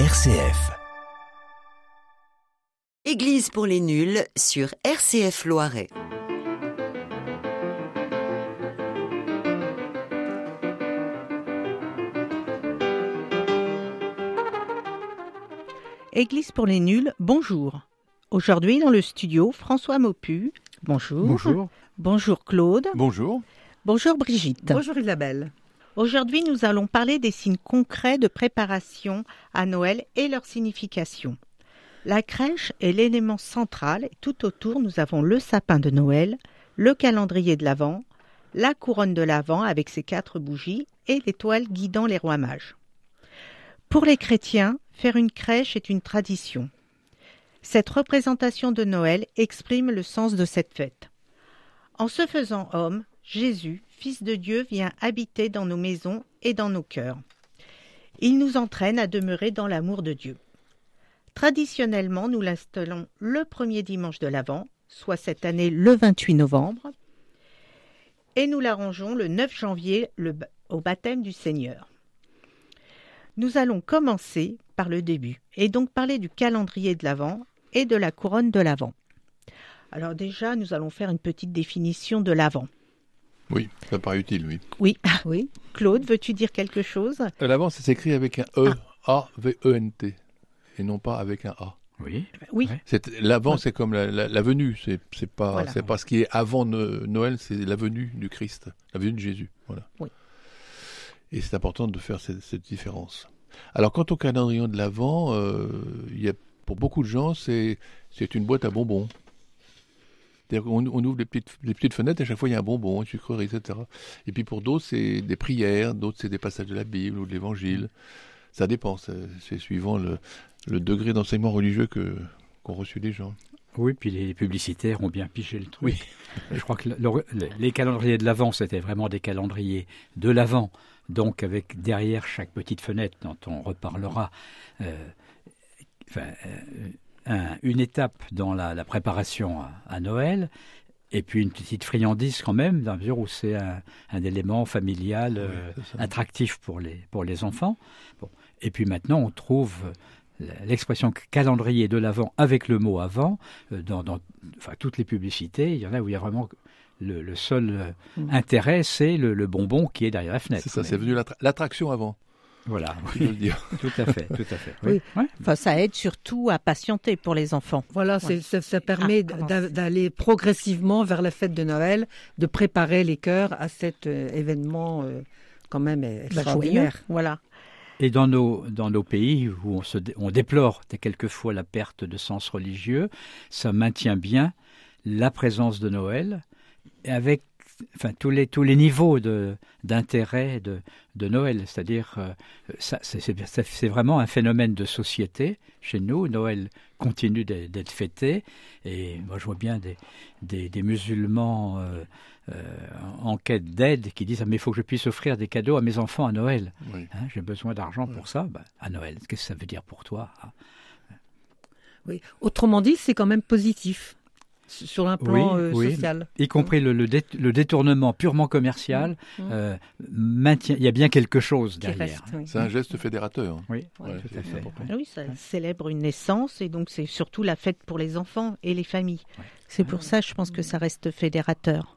RCF. Église pour les nuls sur RCF Loiret. Église pour les nuls, bonjour. Aujourd'hui dans le studio, François Maupu. Bonjour. Bonjour. Bonjour Claude. Bonjour. Bonjour Brigitte. Bonjour Isabelle. Aujourd'hui, nous allons parler des signes concrets de préparation à Noël et leur signification. La crèche est l'élément central tout autour, nous avons le sapin de Noël, le calendrier de l'Avent, la couronne de l'Avent avec ses quatre bougies et l'étoile guidant les rois mages. Pour les chrétiens, faire une crèche est une tradition. Cette représentation de Noël exprime le sens de cette fête. En se faisant homme, Jésus, Fils de Dieu, vient habiter dans nos maisons et dans nos cœurs. Il nous entraîne à demeurer dans l'amour de Dieu. Traditionnellement, nous l'installons le premier dimanche de l'Avent, soit cette année le 28 novembre, et nous l'arrangeons le 9 janvier au baptême du Seigneur. Nous allons commencer par le début, et donc parler du calendrier de l'Avent et de la couronne de l'Avent. Alors déjà, nous allons faire une petite définition de l'Avent. Oui, ça paraît utile, oui. Oui. oui. Claude, veux-tu dire quelque chose? L'Avent, ça s'écrit avec un E, A-V-E-N-T, et non pas avec un A. Oui. Oui. L'avant, c'est comme la, la, la venue. C'est c'est pas Voilà. c'est pas ce qui est avant no- Noël, c'est la venue du Christ, la venue de Jésus. Voilà. Oui. Et c'est important de faire cette, cette différence. Alors, quant au calendrier de l'Avent, euh, il y a pour beaucoup de gens, c'est c'est une boîte à bonbons. C'est-à-dire qu'on on ouvre les petites, les petites fenêtres et à chaque fois il y a un bonbon, une sucrerie, etc. Et puis pour d'autres, c'est des prières, d'autres, c'est des passages de la Bible ou de l'Évangile. Ça dépend, c'est suivant le, le degré d'enseignement religieux que qu'ont reçu les gens. Oui, puis les publicitaires ont bien pigé le truc. Oui. Je crois que le- le- les calendriers de l'Avent, c'était vraiment des calendriers de l'Avent, donc avec derrière chaque petite fenêtre dont on reparlera, euh, enfin, euh, un- une étape dans la, la préparation à, à Noël, et puis une petite friandise quand même, dans la mesure où c'est un, un élément familial euh, Oui, attractif pour les, pour les enfants. Bon. Et puis maintenant, on trouve l'expression calendrier de l'avant avec le mot avant euh, dans, dans enfin, toutes les publicités. Il y en a où il y a vraiment le, le seul euh, Mm. intérêt, c'est le, le bonbon qui est derrière la fenêtre. C'est ça, c'est venu l'attra- l'attraction avant, Voilà, si je veux le dire. tout à fait, tout à fait. Oui. Enfin, ça aide surtout à patienter pour les enfants. Voilà, ça, ça permet Ah, d'aller progressivement vers la fête de Noël, de préparer les cœurs à cet euh, événement euh, quand même Bah, joyeux. extraordinaire. Voilà. Et dans nos, dans nos pays où on, se, on déplore quelquefois la perte de sens religieux, ça maintient bien la présence de Noël avec enfin, tous, les, tous les niveaux de- d'intérêt de, de Noël. C'est-à-dire, euh, ça, c'est, vraiment un phénomène de société chez nous. Noël continue d'être fêté et moi je vois bien des, des, des musulmans euh, euh, en quête d'aide qui disent ah, mais il faut que je puisse offrir des cadeaux à mes enfants à Noël. Oui. Hein, J'ai besoin d'argent pour ça. Bah, à Noël, qu'est-ce que ça veut dire pour toi? Hein Oui. Autrement dit, c'est quand même positif sur un plan Oui, euh, oui. social. Y compris le, le dé- le détournement purement commercial, Mhm. euh, maintient. Il y a bien quelque chose Qui derrière. reste, oui. C'est un geste fédérateur. Oui, Ouais, tout c'est à fait. important. Ah Oui, ça célèbre une naissance et donc c'est surtout la fête pour les enfants et les familles. Ouais. C'est pour ça, je pense que ça reste fédérateur.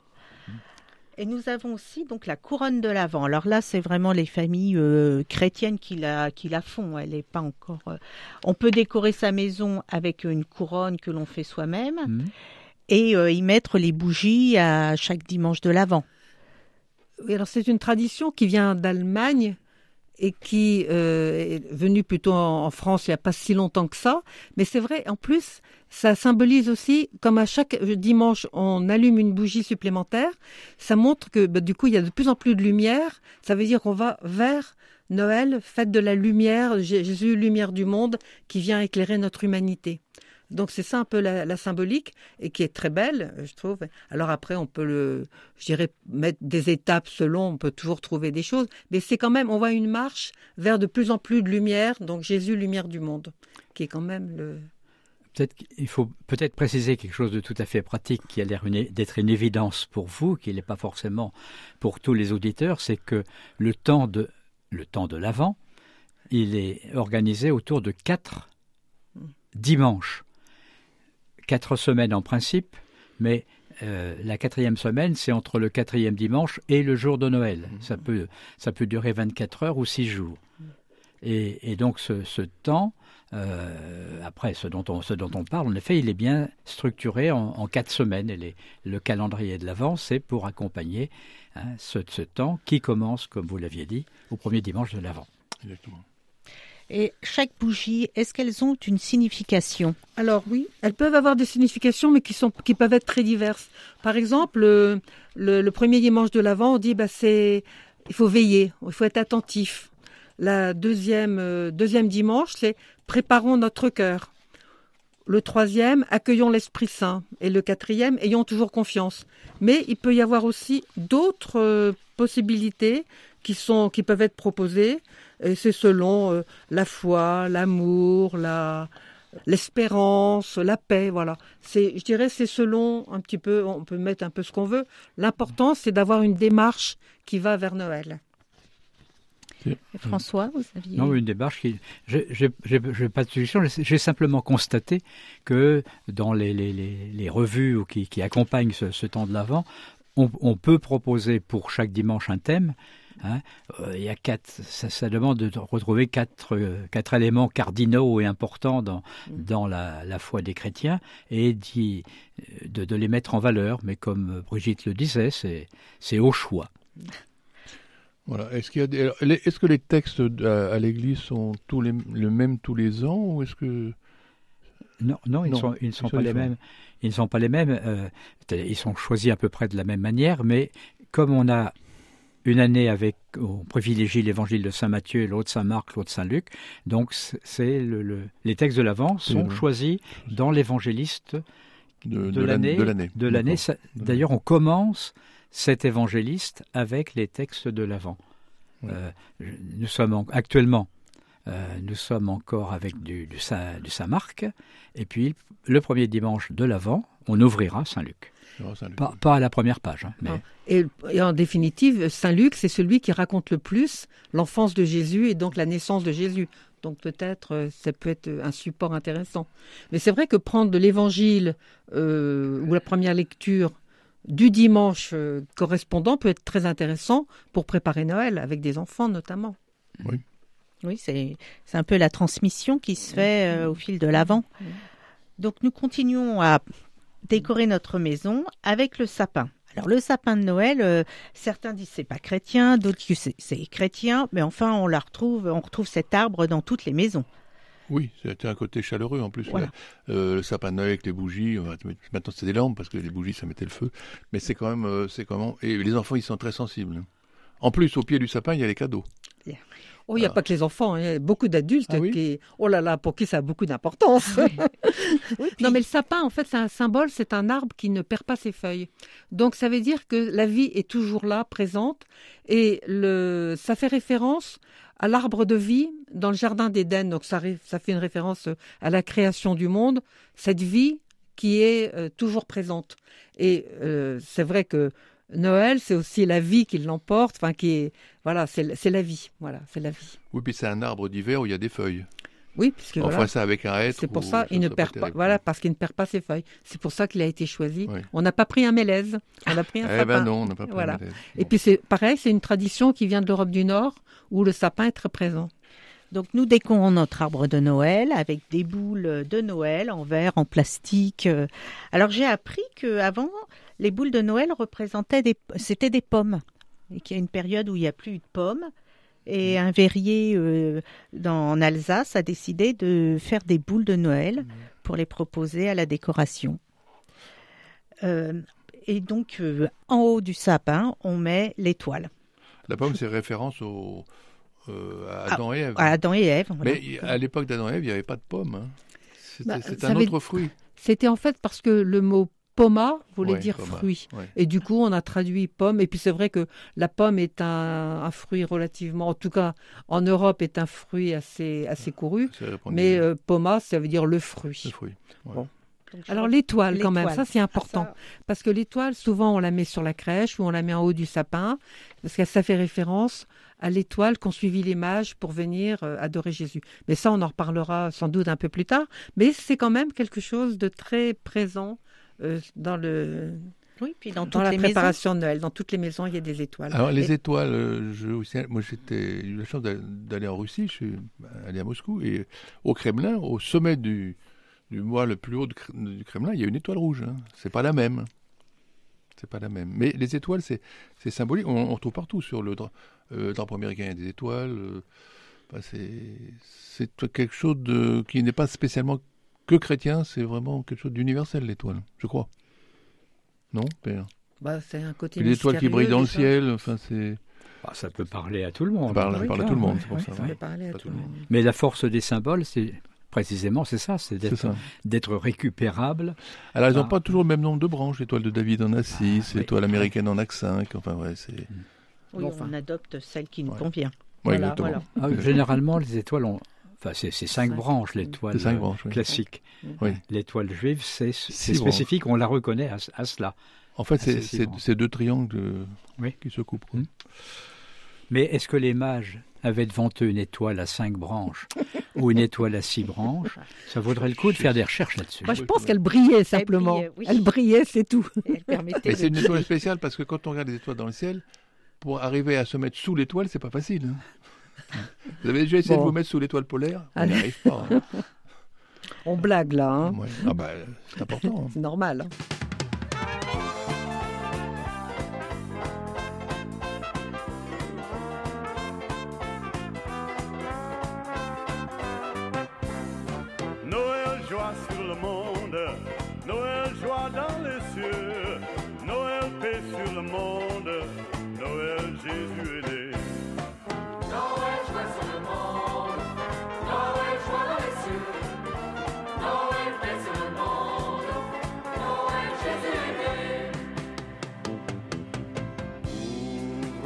Et nous avons aussi donc la couronne de l'Avent. Alors là, c'est vraiment les familles euh, chrétiennes qui la, qui la font. Elle n'est pas encore. euh, On peut décorer sa maison avec une couronne que l'on fait soi-même Mhm. et euh, y mettre les bougies à chaque dimanche de l'Avent. Oui, alors c'est une tradition qui vient d'Allemagne et qui euh, est venue plutôt en, France il n'y a pas si longtemps que ça. Mais c'est vrai, en plus, ça symbolise aussi, comme à chaque dimanche on allume une bougie supplémentaire, ça montre que bah, du coup il y a de plus en plus de lumière. Ça veut dire qu'on va vers Noël, fête de la lumière, Jésus, lumière du monde, qui vient éclairer notre humanité. Donc c'est ça un peu la, la symbolique et qui est très belle, je trouve. Alors après, on peut le, je dirais, mettre des étapes selon, on peut toujours trouver des choses, mais c'est quand même, on voit une marche vers de plus en plus de lumière, donc Jésus, lumière du monde, qui est quand même le. Peut-être qu'il faut peut-être préciser quelque chose de tout à fait pratique qui a l'air d'être une évidence pour vous, qui n'est pas forcément pour tous les auditeurs, c'est que le temps de le temps de l'avant il est organisé autour de quatre dimanches. Quatre semaines en principe, mais euh, la quatrième semaine, c'est entre le quatrième dimanche et le jour de Noël. Ça, peut, ça peut durer 24 heures ou 6 jours. Et, donc ce, temps, euh, après ce dont, on, ce dont on parle, en effet, il est bien structuré en, quatre semaines. Et le calendrier de l'Avent, c'est pour accompagner hein, ce, ce, temps qui commence, comme vous l'aviez dit, au premier dimanche de l'Avent. Exactement. Et chaque bougie, est-ce qu'elles ont une signification? Alors oui, elles peuvent avoir des significations, mais qui, sont, qui peuvent être très diverses. Par exemple, le, le, premier dimanche de l'Avent, on dit bah, c'est il faut veiller, il faut être attentif. La deuxième, euh, deuxième dimanche, c'est préparons notre cœur. Le troisième, accueillons l'Esprit Saint. Et le quatrième, ayons toujours confiance. Mais il peut y avoir aussi d'autres euh, possibilités qui, sont, qui peuvent être proposées. Et c'est selon euh, la foi, l'amour, la, l'espérance, la paix, voilà. C'est, je dirais, c'est selon un petit peu, on peut mettre un peu ce qu'on veut. L'important, c'est d'avoir une démarche qui va vers Noël. François, vous aviez... Non, une démarche qui... Je n'ai pas de solution, j'ai simplement constaté que dans les, les, les, revues qui, qui accompagnent ce, temps de l'Avent, on, on, peut proposer pour chaque dimanche un thème, Hein. Euh, il y a quatre, ça, demande de retrouver quatre, euh, quatre éléments cardinaux et importants dans, mm. dans la, foi des chrétiens et de, de, les mettre en valeur. Mais comme Brigitte le disait, c'est au choix. Voilà. Est-ce qu'il y a est-ce que les textes à, l'Église sont tous les le même tous les ans ou est-ce que non, non, ils ne sont, ils sont, pas les mêmes. Ils ne sont pas les mêmes. Euh, ils sont choisis à peu près de la même manière, mais comme on a une année avec, on privilégie l'évangile de Saint Matthieu, l'autre Saint Marc, l'autre Saint Luc. Donc, c'est le, les textes de l'Avent sont choisis dans l'évangéliste de, l'année. De l'année. D'ailleurs, on commence cet évangéliste avec les textes de l'Avent. Euh, nous sommes actuellement, euh, nous sommes encore avec du, du, Saint, du Saint Marc, et puis le premier dimanche de l'Avent, on ouvrira Saint Luc. Pas, à la première page. Hein, mais... et, en définitive, Saint Luc, c'est celui qui raconte le plus l'enfance de Jésus et donc la naissance de Jésus. Donc peut-être euh, ça peut être un support intéressant. Mais c'est vrai que prendre de l'évangile euh, ou la première lecture du dimanche euh, correspondant peut être très intéressant pour préparer Noël, avec des enfants notamment. Oui. Oui, c'est un peu la transmission qui se fait au fil de l'avant. Donc nous continuons à décorer notre maison avec le sapin. Alors le sapin de Noël, euh, certains disent c'est pas chrétien, d'autres disent c'est chrétien, mais enfin on la retrouve, on retrouve cet arbre dans toutes les maisons. Oui, c'était un côté chaleureux en plus. Euh, le sapin de Noël avec les bougies, maintenant c'est des lampes parce que les bougies ça mettait le feu, mais c'est quand même, euh, c'est comment Et les enfants ils sont très sensibles. En plus, au pied du sapin il y a les cadeaux. Oh, il n'y a pas que les enfants, hein. il y a beaucoup d'adultes ah qui, oh là là, pour qui ça a beaucoup d'importance. Ah non, mais le sapin, en fait, c'est un symbole, c'est un arbre qui ne perd pas ses feuilles. Donc, ça veut dire que la vie est toujours là, présente, et le, ça fait référence à l'arbre de vie dans le jardin d'Éden. Donc, ça, ça fait une référence à la création du monde, cette vie qui est euh, toujours présente. Et euh, c'est vrai que Noël, c'est aussi la vie qui l'emporte, enfin qui est, voilà, c'est la vie, voilà, c'est la vie. Oui, puis c'est un arbre d'hiver où il y a des feuilles. Oui, puisque on voilà, ça avec un hêtre. C'est pour ça il ne perd pas, voilà, parce qu'il ne perd pas ses feuilles. C'est pour ça qu'il a été choisi. On n'a pas pris un mélèze, on a pris un eh ben non, on n'a pas pris un mélèze. Et puis c'est pareil, c'est une tradition qui vient de l'Europe du Nord où le sapin est très présent. Donc nous décorons notre arbre de Noël avec des boules de Noël en verre, en plastique. Alors j'ai appris que avant les boules de Noël représentaient des, c'était des pommes, et qu'il y a une période où il n'y a plus de pommes. Et mm. un verrier euh, dans, en Alsace a décidé de faire des boules de Noël mm. pour les proposer à la décoration. Euh, et donc, euh, en haut du sapin, on met l'étoile. La pomme, c'est référence au, à ah, Adam et Ève. À Adam et Ève. Mais à l'époque d'Adam et Ève, il n'y avait pas de pommes. Hein. C'est bah, un autre fruit. C'était en fait parce que le mot Poma voulait dire fruit. Et du coup, on a traduit pomme. Et puis c'est vrai que la pomme est un, fruit relativement, en tout cas en Europe, est un fruit assez, assez couru. Mais euh, poma, ça veut dire le fruit. Le fruit. Alors l'étoile quand même, ça c'est important. Parce que l'étoile, souvent on la met sur la crèche ou on la met en haut du sapin, parce que ça fait référence à l'étoile qu'ont suivi les mages pour venir euh, adorer Jésus. Mais ça, on en reparlera sans doute un peu plus tard. Mais c'est quand même quelque chose de très présent euh, dans le Oui, puis dans, dans toutes la les maisons. préparation de Noël. Dans toutes les maisons, il y a des étoiles. Alors les Et- étoiles, euh, je, aussi, moi j'étais j'ai eu la chance d'a- d'aller en Russie, je suis allé à Moscou et au Kremlin, au sommet du, du mois le plus haut du Kr- du Kremlin, il y a une étoile rouge. Hein. C'est pas la même. C'est pas la même. Mais les étoiles, c'est symbolique. On, on trouve partout sur le dra- euh, drapeau américain, il y a des étoiles. euh, c'est c'est quelque chose de qui n'est pas spécialement que chrétien. C'est vraiment quelque chose d'universel l'étoile, je crois. Non, père? Bah, c'est un côté Une étoile qui brille dans le ciel. Enfin, c'est Ah, ça peut parler à tout le monde. Ça parle- à tout le monde, c'est pour ça, Ça ouais. peut parler à Pas tout tout le le monde. Mais la force des symboles, c'est précisément c'est ça, c'est d'être récupérable. Alors, elles n'ont Ah. pas toujours le même nombre de branches. L'étoile de David en a 6, Ah, oui. l'étoile américaine en a que 5. Enfin, ouais, c'est. Oui, Bon, enfin. on adopte celle qui nous Ouais. convient. Ouais, Voilà, exactement. voilà. Ah, généralement, les étoiles ont. Enfin, c'est cinq Cinq. branches, l'étoile C'est 5 branches. oui. classique. Oui. L'étoile juive, c'est spécifique, on la reconnaît à, à cela. En fait, c'est deux triangles Oui. qui se coupent. quoi. Mm. Mais est-ce que les mages avaient devant eux une étoile à cinq branches ou une étoile à six branches? Ça vaudrait le coup de faire des recherches là-dessus. Moi, je pense qu'elle brillait simplement. brillait, oui. Elle brillait, c'est tout. Et c'est une étoile spéciale parce que quand on regarde les étoiles dans le ciel, pour arriver à se mettre sous l'étoile, c'est pas facile. hein. Vous avez déjà essayé Bon. de vous mettre sous l'étoile polaire? On n'y Allez. arrive pas. hein. On blague là, hein. Ouais. Ah bah, c'est important. hein. c'est normal.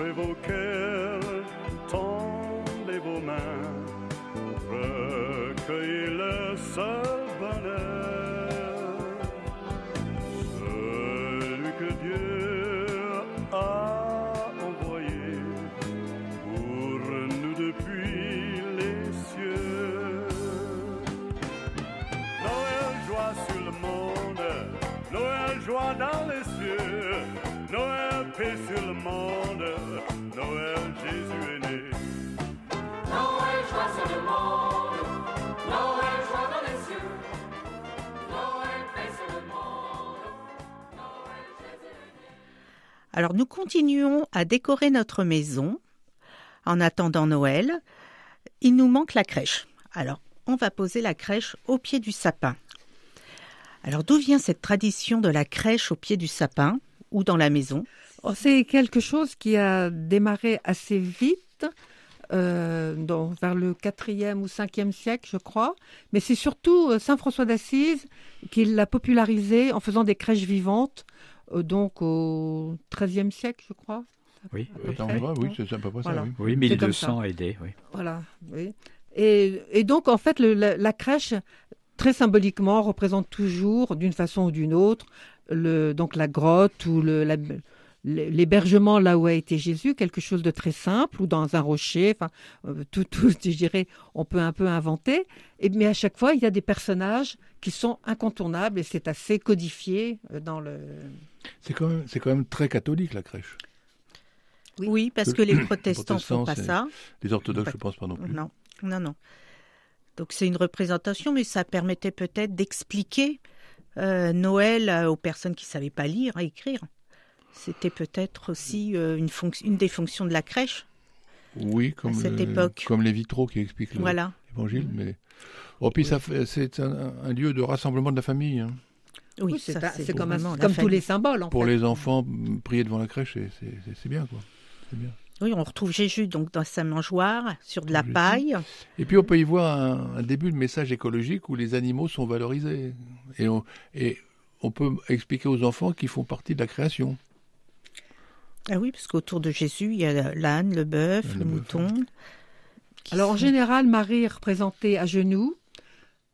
Ouvrez vos cœurs, tendez vos mains, recueillez le seul bonheur, celui que Dieu a envoyé pour nous depuis les cieux. Noël, joie sur le monde, Noël, joie dans les cieux, Noël, paix sur le monde, Alors nous continuons à décorer notre maison en attendant Noël. Il nous manque la crèche. Alors on va poser la crèche au pied du sapin. Alors d'où vient cette tradition de la crèche au pied du sapin ou dans la maison? Oh, C'est quelque chose qui a démarré assez vite, euh, dans- vers le 4e ou 5e siècle, je crois. Mais c'est surtout euh, Saint François d'Assise qui l'a popularisé en faisant des crèches vivantes, euh, donc au 13e siècle, je crois. Oui, À peu oui. Oui, c'est à peu près Voilà. ça. Oui. Oui, C'est comme 1200 aidés, oui. Voilà, oui. Et, et donc, en fait, le- la, la crèche, très symboliquement, représente toujours, d'une façon ou d'une autre, le, donc la grotte ou le, la- l'hébergement là où a été Jésus, quelque chose de très simple, ou dans un rocher, enfin, euh, tout, tout, je dirais, on peut un peu inventer. Et, mais à chaque fois, il y a des personnages qui sont incontournables et c'est assez codifié euh, dans le... C'est quand, même- c'est quand même très catholique, la crèche. Oui. Oui, parce que les protestants protestants, font pas ça. Les orthodoxes, Pas- je pense pas non plus. Non, non, non. Donc c'est une représentation, mais ça permettait peut-être d'expliquer euh, Noël aux personnes qui savaient pas lire et écrire. C'était peut-être aussi euh, une, des fonctions de la crèche. Oui, comme, cette le- époque. comme les vitraux qui expliquent le- Voilà. l'évangile. Mais... Oh, puis c'est un, un lieu de rassemblement de la famille. hein. Oui, Oui, c'est comme, un- tous les symboles, en Pour fait. les enfants, prier devant la crèche, c'est- bien. quoi. C'est bien. Oui, on retrouve Jésus donc dans sa mangeoire, sur de la Jésus. paille. Et puis on peut y voir un, un début de message écologique où les animaux sont valorisés. Et on, et on peut expliquer aux enfants qu'ils font partie de la création. Ah oui, parce qu'autour de Jésus, il y a l'âne, le bœuf, Le le bœuf, mouton. Alors en général, Marie est représentée à genoux,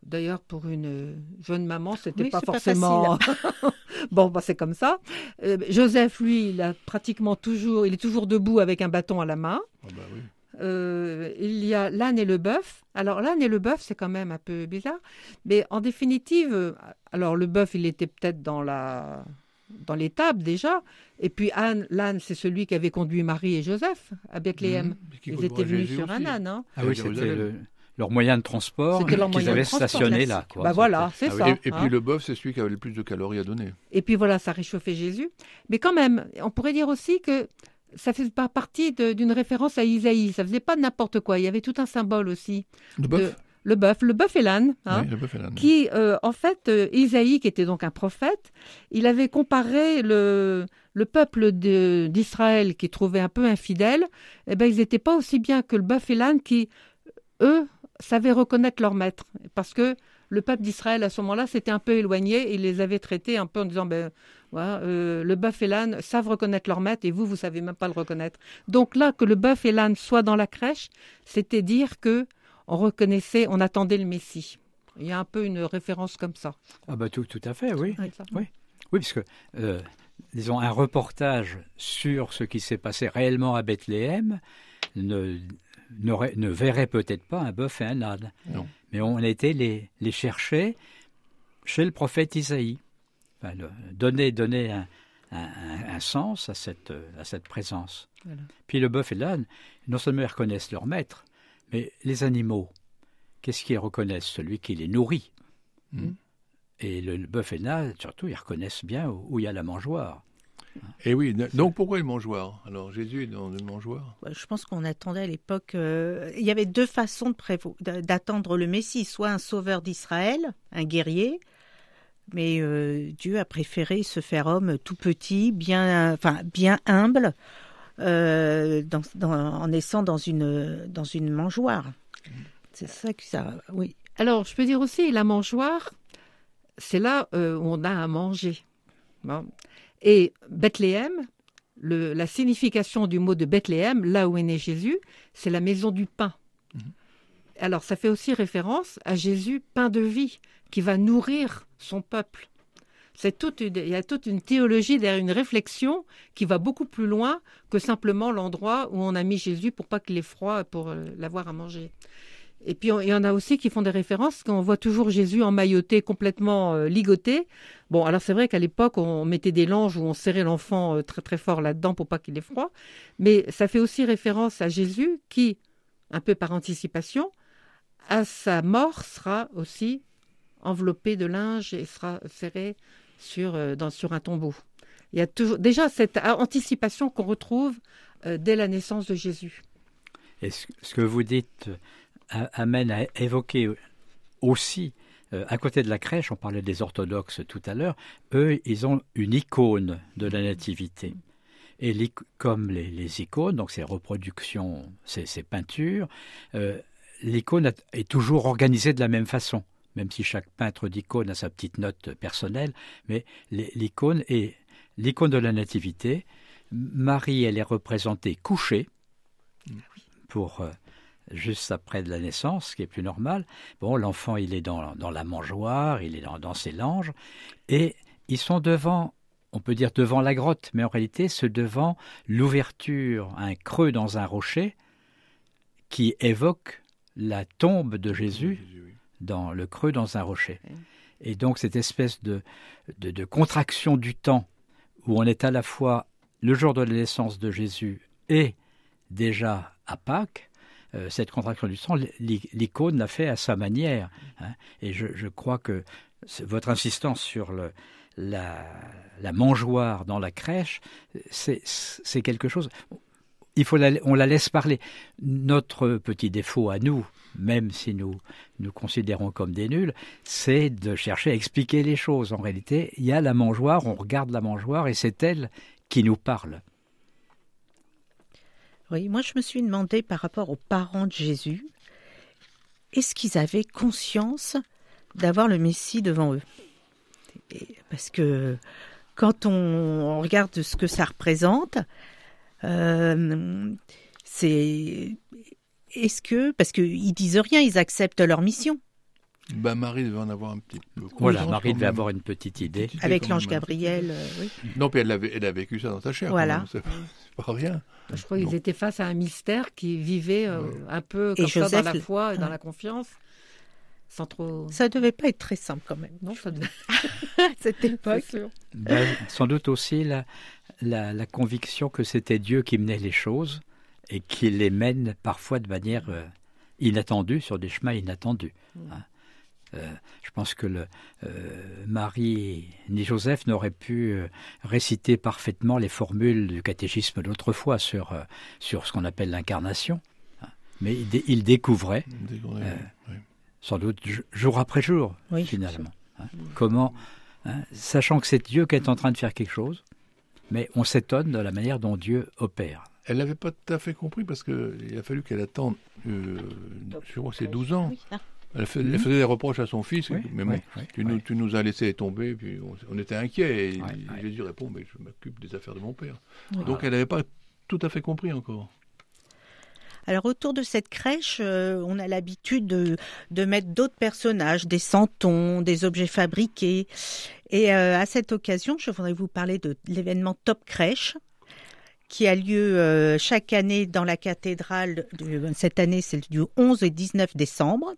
D'ailleurs, pour une jeune maman, c'était Oui, pas forcément. bon, bah, c'est comme ça. Euh, Joseph, lui, il a pratiquement toujours, il est toujours debout avec un bâton à la main. Ah bah oui. Euh, il y a l'âne et le bœuf. Alors l'âne et le bœuf, c'est quand même un peu bizarre, mais en définitive, euh, alors le bœuf, il était peut-être dans la dans l'étable déjà, et puis Anne, l'âne, c'est celui qui avait conduit Marie et Joseph à Bethléem. Mhm. Ils étaient venus sur un âne. Hein. Ah oui, c'était le- leur moyen de transport C'était leur qu'ils moyen de avaient stationné là. quoi. Bah voilà, c'est Ah ça. Et, et hein. puis le bœuf, c'est celui qui avait le plus de calories à donner. Et puis voilà, ça réchauffait Jésus. Mais quand même, on pourrait dire aussi que ça faisait pas partie d'une référence à Isaïe. Ça faisait pas n'importe quoi. Il y avait tout un symbole aussi. Le bœuf Le bœuf, le bœuf et l'âne. hein, Oui, qui, euh, en fait, euh, Isaïe, qui était donc un prophète, il avait comparé le, le peuple d'Israël qui trouvait un peu infidèle, eh ben, ils n'étaient pas aussi bien que le bœuf et l'âne qui, eux, savaient reconnaître leur maître. Parce que le peuple d'Israël, à ce moment-là, s'était un peu éloigné et il les avait traités un peu en disant, ben, voilà, euh, le bœuf et l'âne savent reconnaître leur maître et vous, vous savez même pas le reconnaître. Donc là, que le bœuf et l'âne soient dans la crèche, c'était dire que on reconnaissait, on attendait le Messie. Il y a un peu une référence comme ça. Ah bah tout, tout à fait, oui. Oui. Oui, parce que, euh, disons, un reportage sur ce qui s'est passé réellement à Bethléem ne, ne verrait peut-être pas un bœuf et un âne. Non. Mais on été les, les chercher chez le prophète Isaïe. Enfin, le- donner donner un, un- un- un sens à cette, à cette présence. Voilà. Puis le bœuf et l'âne, non seulement ils reconnaissent leur maître, mais les animaux, qu'est-ce qu'ils reconnaissent? Celui qui les nourrit. Mhm. Et le, bœuf et l'âne, surtout, ils reconnaissent bien où, il y a la mangeoire. Et oui, donc pourquoi le mangeoire? Alors Jésus est dans le mangeoire Ouais, Je pense qu'on attendait à l'époque. euh, il y avait deux façons d'attendre le Messie soit un sauveur d'Israël, un guerrier, mais euh, Dieu a préféré se faire homme tout petit, bien, enfin bien humble, euh, dans- dans- en naissant dans une dans une mangeoire. C'est ça que ça. Oui. Alors, je peux dire aussi, la mangeoire, c'est là euh, où on a à manger. Bon. Et Bethléem, le- la signification du mot de Bethléem, là où est né Jésus, c'est la maison du pain. Alors, ça fait aussi référence à Jésus, pain de vie, qui va nourrir son peuple. C'est toute une- il y a toute une théologie derrière une réflexion qui va beaucoup plus loin que simplement l'endroit où on a mis Jésus pour pas qu'il ait froid pour euh, l'avoir à manger. Et puis il y en a aussi qui font des références on voit toujours Jésus emmailloté, complètement euh, ligoté. Bon, alors c'est vrai qu'à l'époque on mettait des langes où on serrait l'enfant euh, très très fort là-dedans pour pas qu'il ait froid, mais ça fait aussi référence à Jésus qui, un peu par anticipation, à sa mort sera aussi enveloppé de linge et sera serré sur, euh, dans, sur un tombeau. Il y a toujours déjà cette anticipation qu'on retrouve euh, dès la naissance de Jésus. Et ce, que vous dites euh, amène à évoquer aussi, à côté de la crèche, on parlait des orthodoxes tout à l'heure, eux, ils ont une icône de la nativité. Et comme les, les icônes, donc ces reproductions, ces, ces peintures, l'icône est toujours organisée de la même façon, même si chaque peintre d'icône a sa petite note personnelle, mais l'icône est l'icône de la nativité. Marie, elle est représentée couchée, pour euh, juste après de la naissance, ce qui est plus normal. Bon, l'enfant, il est dans, dans la mangeoire, il est dans, dans ses langes, et ils sont devant, on peut dire devant la grotte, mais en réalité, c'est devant l'ouverture, un creux dans un rocher, qui évoque la tombe de Jésus. Dans le creux dans un rocher. Et donc cette espèce de, de, de contraction du temps où on est à la fois le jour de la naissance de Jésus et déjà à Pâques, euh, cette contraction du temps, l'i- l'icône l'a fait à sa manière. hein. Et je, je crois que votre insistance sur le, la, la mangeoire dans la crèche, c'est quelque chose. Il faut on la laisse parler. Notre petit défaut à nous, même si nous nous considérons comme des nuls, c'est de chercher à expliquer les choses. En réalité, il y a la mangeoire, on regarde la mangeoire et c'est elle qui nous parle. Oui, moi je me suis demandé par rapport aux parents de Jésus, est-ce qu'ils avaient conscience d'avoir le Messie devant eux? Parce que quand on regarde ce que ça représente, euh, c'est est-ce que parce qu'ils disent rien, ils acceptent leur mission. Ben, Marie devait en avoir un petit peu. Voilà, Marie devait même. avoir une petite idée. Petite idée Avec l'ange. Gabriel, euh, oui. Non, puis elle, avait, elle a vécu ça dans sa chair. Voilà. C'est pas, rien. Je crois qu'ils étaient face à un mystère qui vivait euh, Ouais. un peu Et comme ça dans la foi et dans la confiance, sans trop. Ça devait pas être très simple quand même. Non, ça devait à cette époque. Ben, sans doute aussi la, la, la conviction que c'était Dieu qui menait les choses et qui les mène parfois de manière euh, inattendue, sur des chemins inattendus. hein. Euh, je pense que le, euh, Marie ni Joseph n'auraient pu euh, réciter parfaitement les formules du catéchisme d'autrefois sur, euh, sur ce qu'on appelle l'incarnation. hein. Mais ils, dé- ils découvraient, Euh, sans doute jour après jour, Oui, finalement. hein. Comment, hein, sachant que c'est Dieu qui est en train de faire quelque chose, mais on s'étonne de la manière dont Dieu opère. Elle n'avait pas tout à fait compris parce qu'il a fallu qu'elle attende, euh, je crois que c'est 12 ans. Ah. Elle, fait- elle faisait des reproches à son fils, Oui, mais bon, oui, oui, tu, oui. Nous, tu nous as laissé tomber, puis on, on était inquiets. Et. Jésus répond, mais je m'occupe des affaires de mon père. Oui. Donc elle n'avait pas tout à fait compris encore. Alors autour de cette crèche, euh, on a l'habitude de, de mettre d'autres personnages, des santons, des objets fabriqués. Et euh, à cette occasion, je voudrais vous parler de l'événement Top Crèche qui a lieu euh, chaque année dans la cathédrale. cette année, c'est du 11 et 19 décembre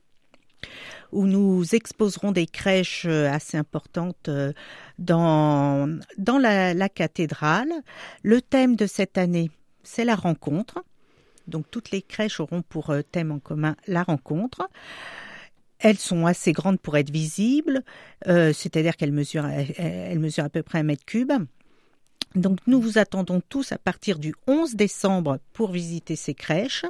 où nous exposerons des crèches euh, assez importantes dans, dans la, la cathédrale. Le thème de cette année, c'est la rencontre. Donc toutes les crèches auront pour thème en commun la rencontre. Elles sont assez grandes pour être visibles, euh, c'est-à-dire qu'elles mesurent, elles- elles mesurent à peu près un mètre cube. Donc nous vous attendons tous à partir du 11 décembre pour visiter ces crèches.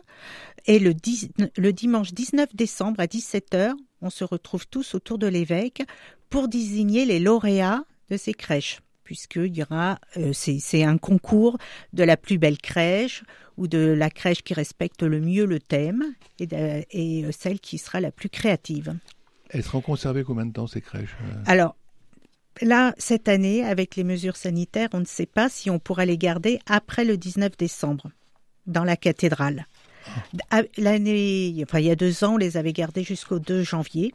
Et le, 10 le dimanche 19 décembre à 17h, on se retrouve tous autour de l'évêque pour désigner les lauréats de ces crèches. Puisqu'il y aura, euh, c'est un concours de la plus belle crèche ou de la crèche qui respecte le mieux le thème et, de- et euh, celle qui sera la plus créative. Elles seront conservées combien de temps ces crèches euh? Alors, là, cette année, avec les mesures sanitaires, on ne sait pas si on pourra les garder après le 19 décembre dans la cathédrale. Ah, L'année, enfin, il y a deux ans, on les avait gardées jusqu'au 2 janvier.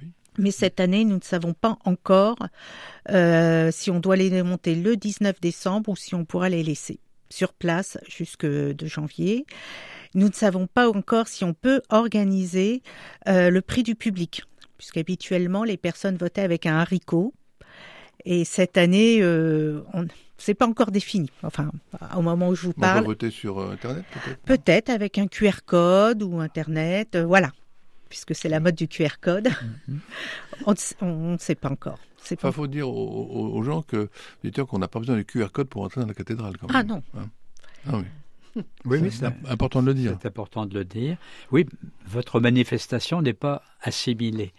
oui. Mais cette année, nous ne savons pas encore euh, si on doit les démonter le 19 décembre ou si on pourra les laisser sur place jusque 2 janvier. Nous ne savons pas encore si on peut organiser euh, le prix du public, puisqu'habituellement les personnes votaient avec un haricot. Et cette année, euh, on c'est pas encore défini. Enfin, au moment où je vous On va parle, voter sur euh, Internet peut-être peut-être avec un QR code ou Internet, euh, voilà, puisque c'est la mode du QR code. on ne sait- on ne sait pas encore. Enfin, il faut dire aux, gens que, qu'on n'a pas besoin de QR code pour entrer dans la cathédrale. Quand même. Ah non. Hein Ah oui. Oui, oui, c'est important de le dire. C'est important de le dire. Oui, votre manifestation n'est pas assimilée.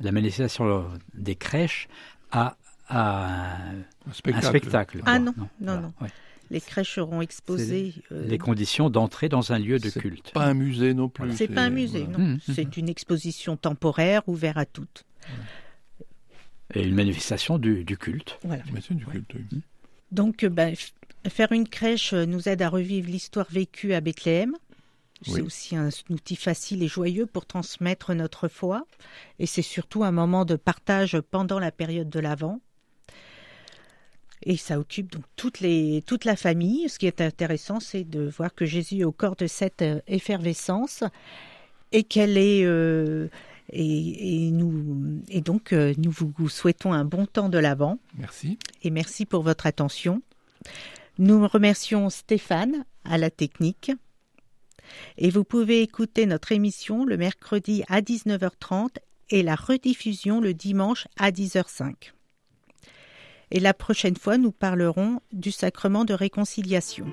La manifestation des crèches à, à un, Un spectacle. un spectacle. Ah non, non, non. ouais. Les crèches seront exposées. euh, Les conditions d'entrée dans un lieu de culte. Pas un musée non plus. c'est pas un musée, voilà. non. Mmh, mmh. C'est une exposition temporaire ouverte à toutes. Et une manifestation du, du culte. Voilà. Du culte, oui. Donc, euh, ben, faire une crèche euh, nous aide à revivre l'histoire vécue à Bethléem. C'est Oui. aussi un outil facile et joyeux pour transmettre notre foi. Et c'est surtout un moment de partage pendant la période de l'Avent. Et ça occupe donc toutes les, toute la famille. Ce qui est intéressant, c'est de voir que Jésus est au corps de cette euh, effervescence et qu'elle est. euh, et, et nous, et donc, euh, nous vous vous souhaitons un bon temps de l'Avent Merci. et merci pour votre attention. Nous remercions Stéphane à la technique. Et vous pouvez écouter notre émission le mercredi à 19h30 et la rediffusion le dimanche à 10h05. Et la prochaine fois, nous parlerons du sacrement de réconciliation.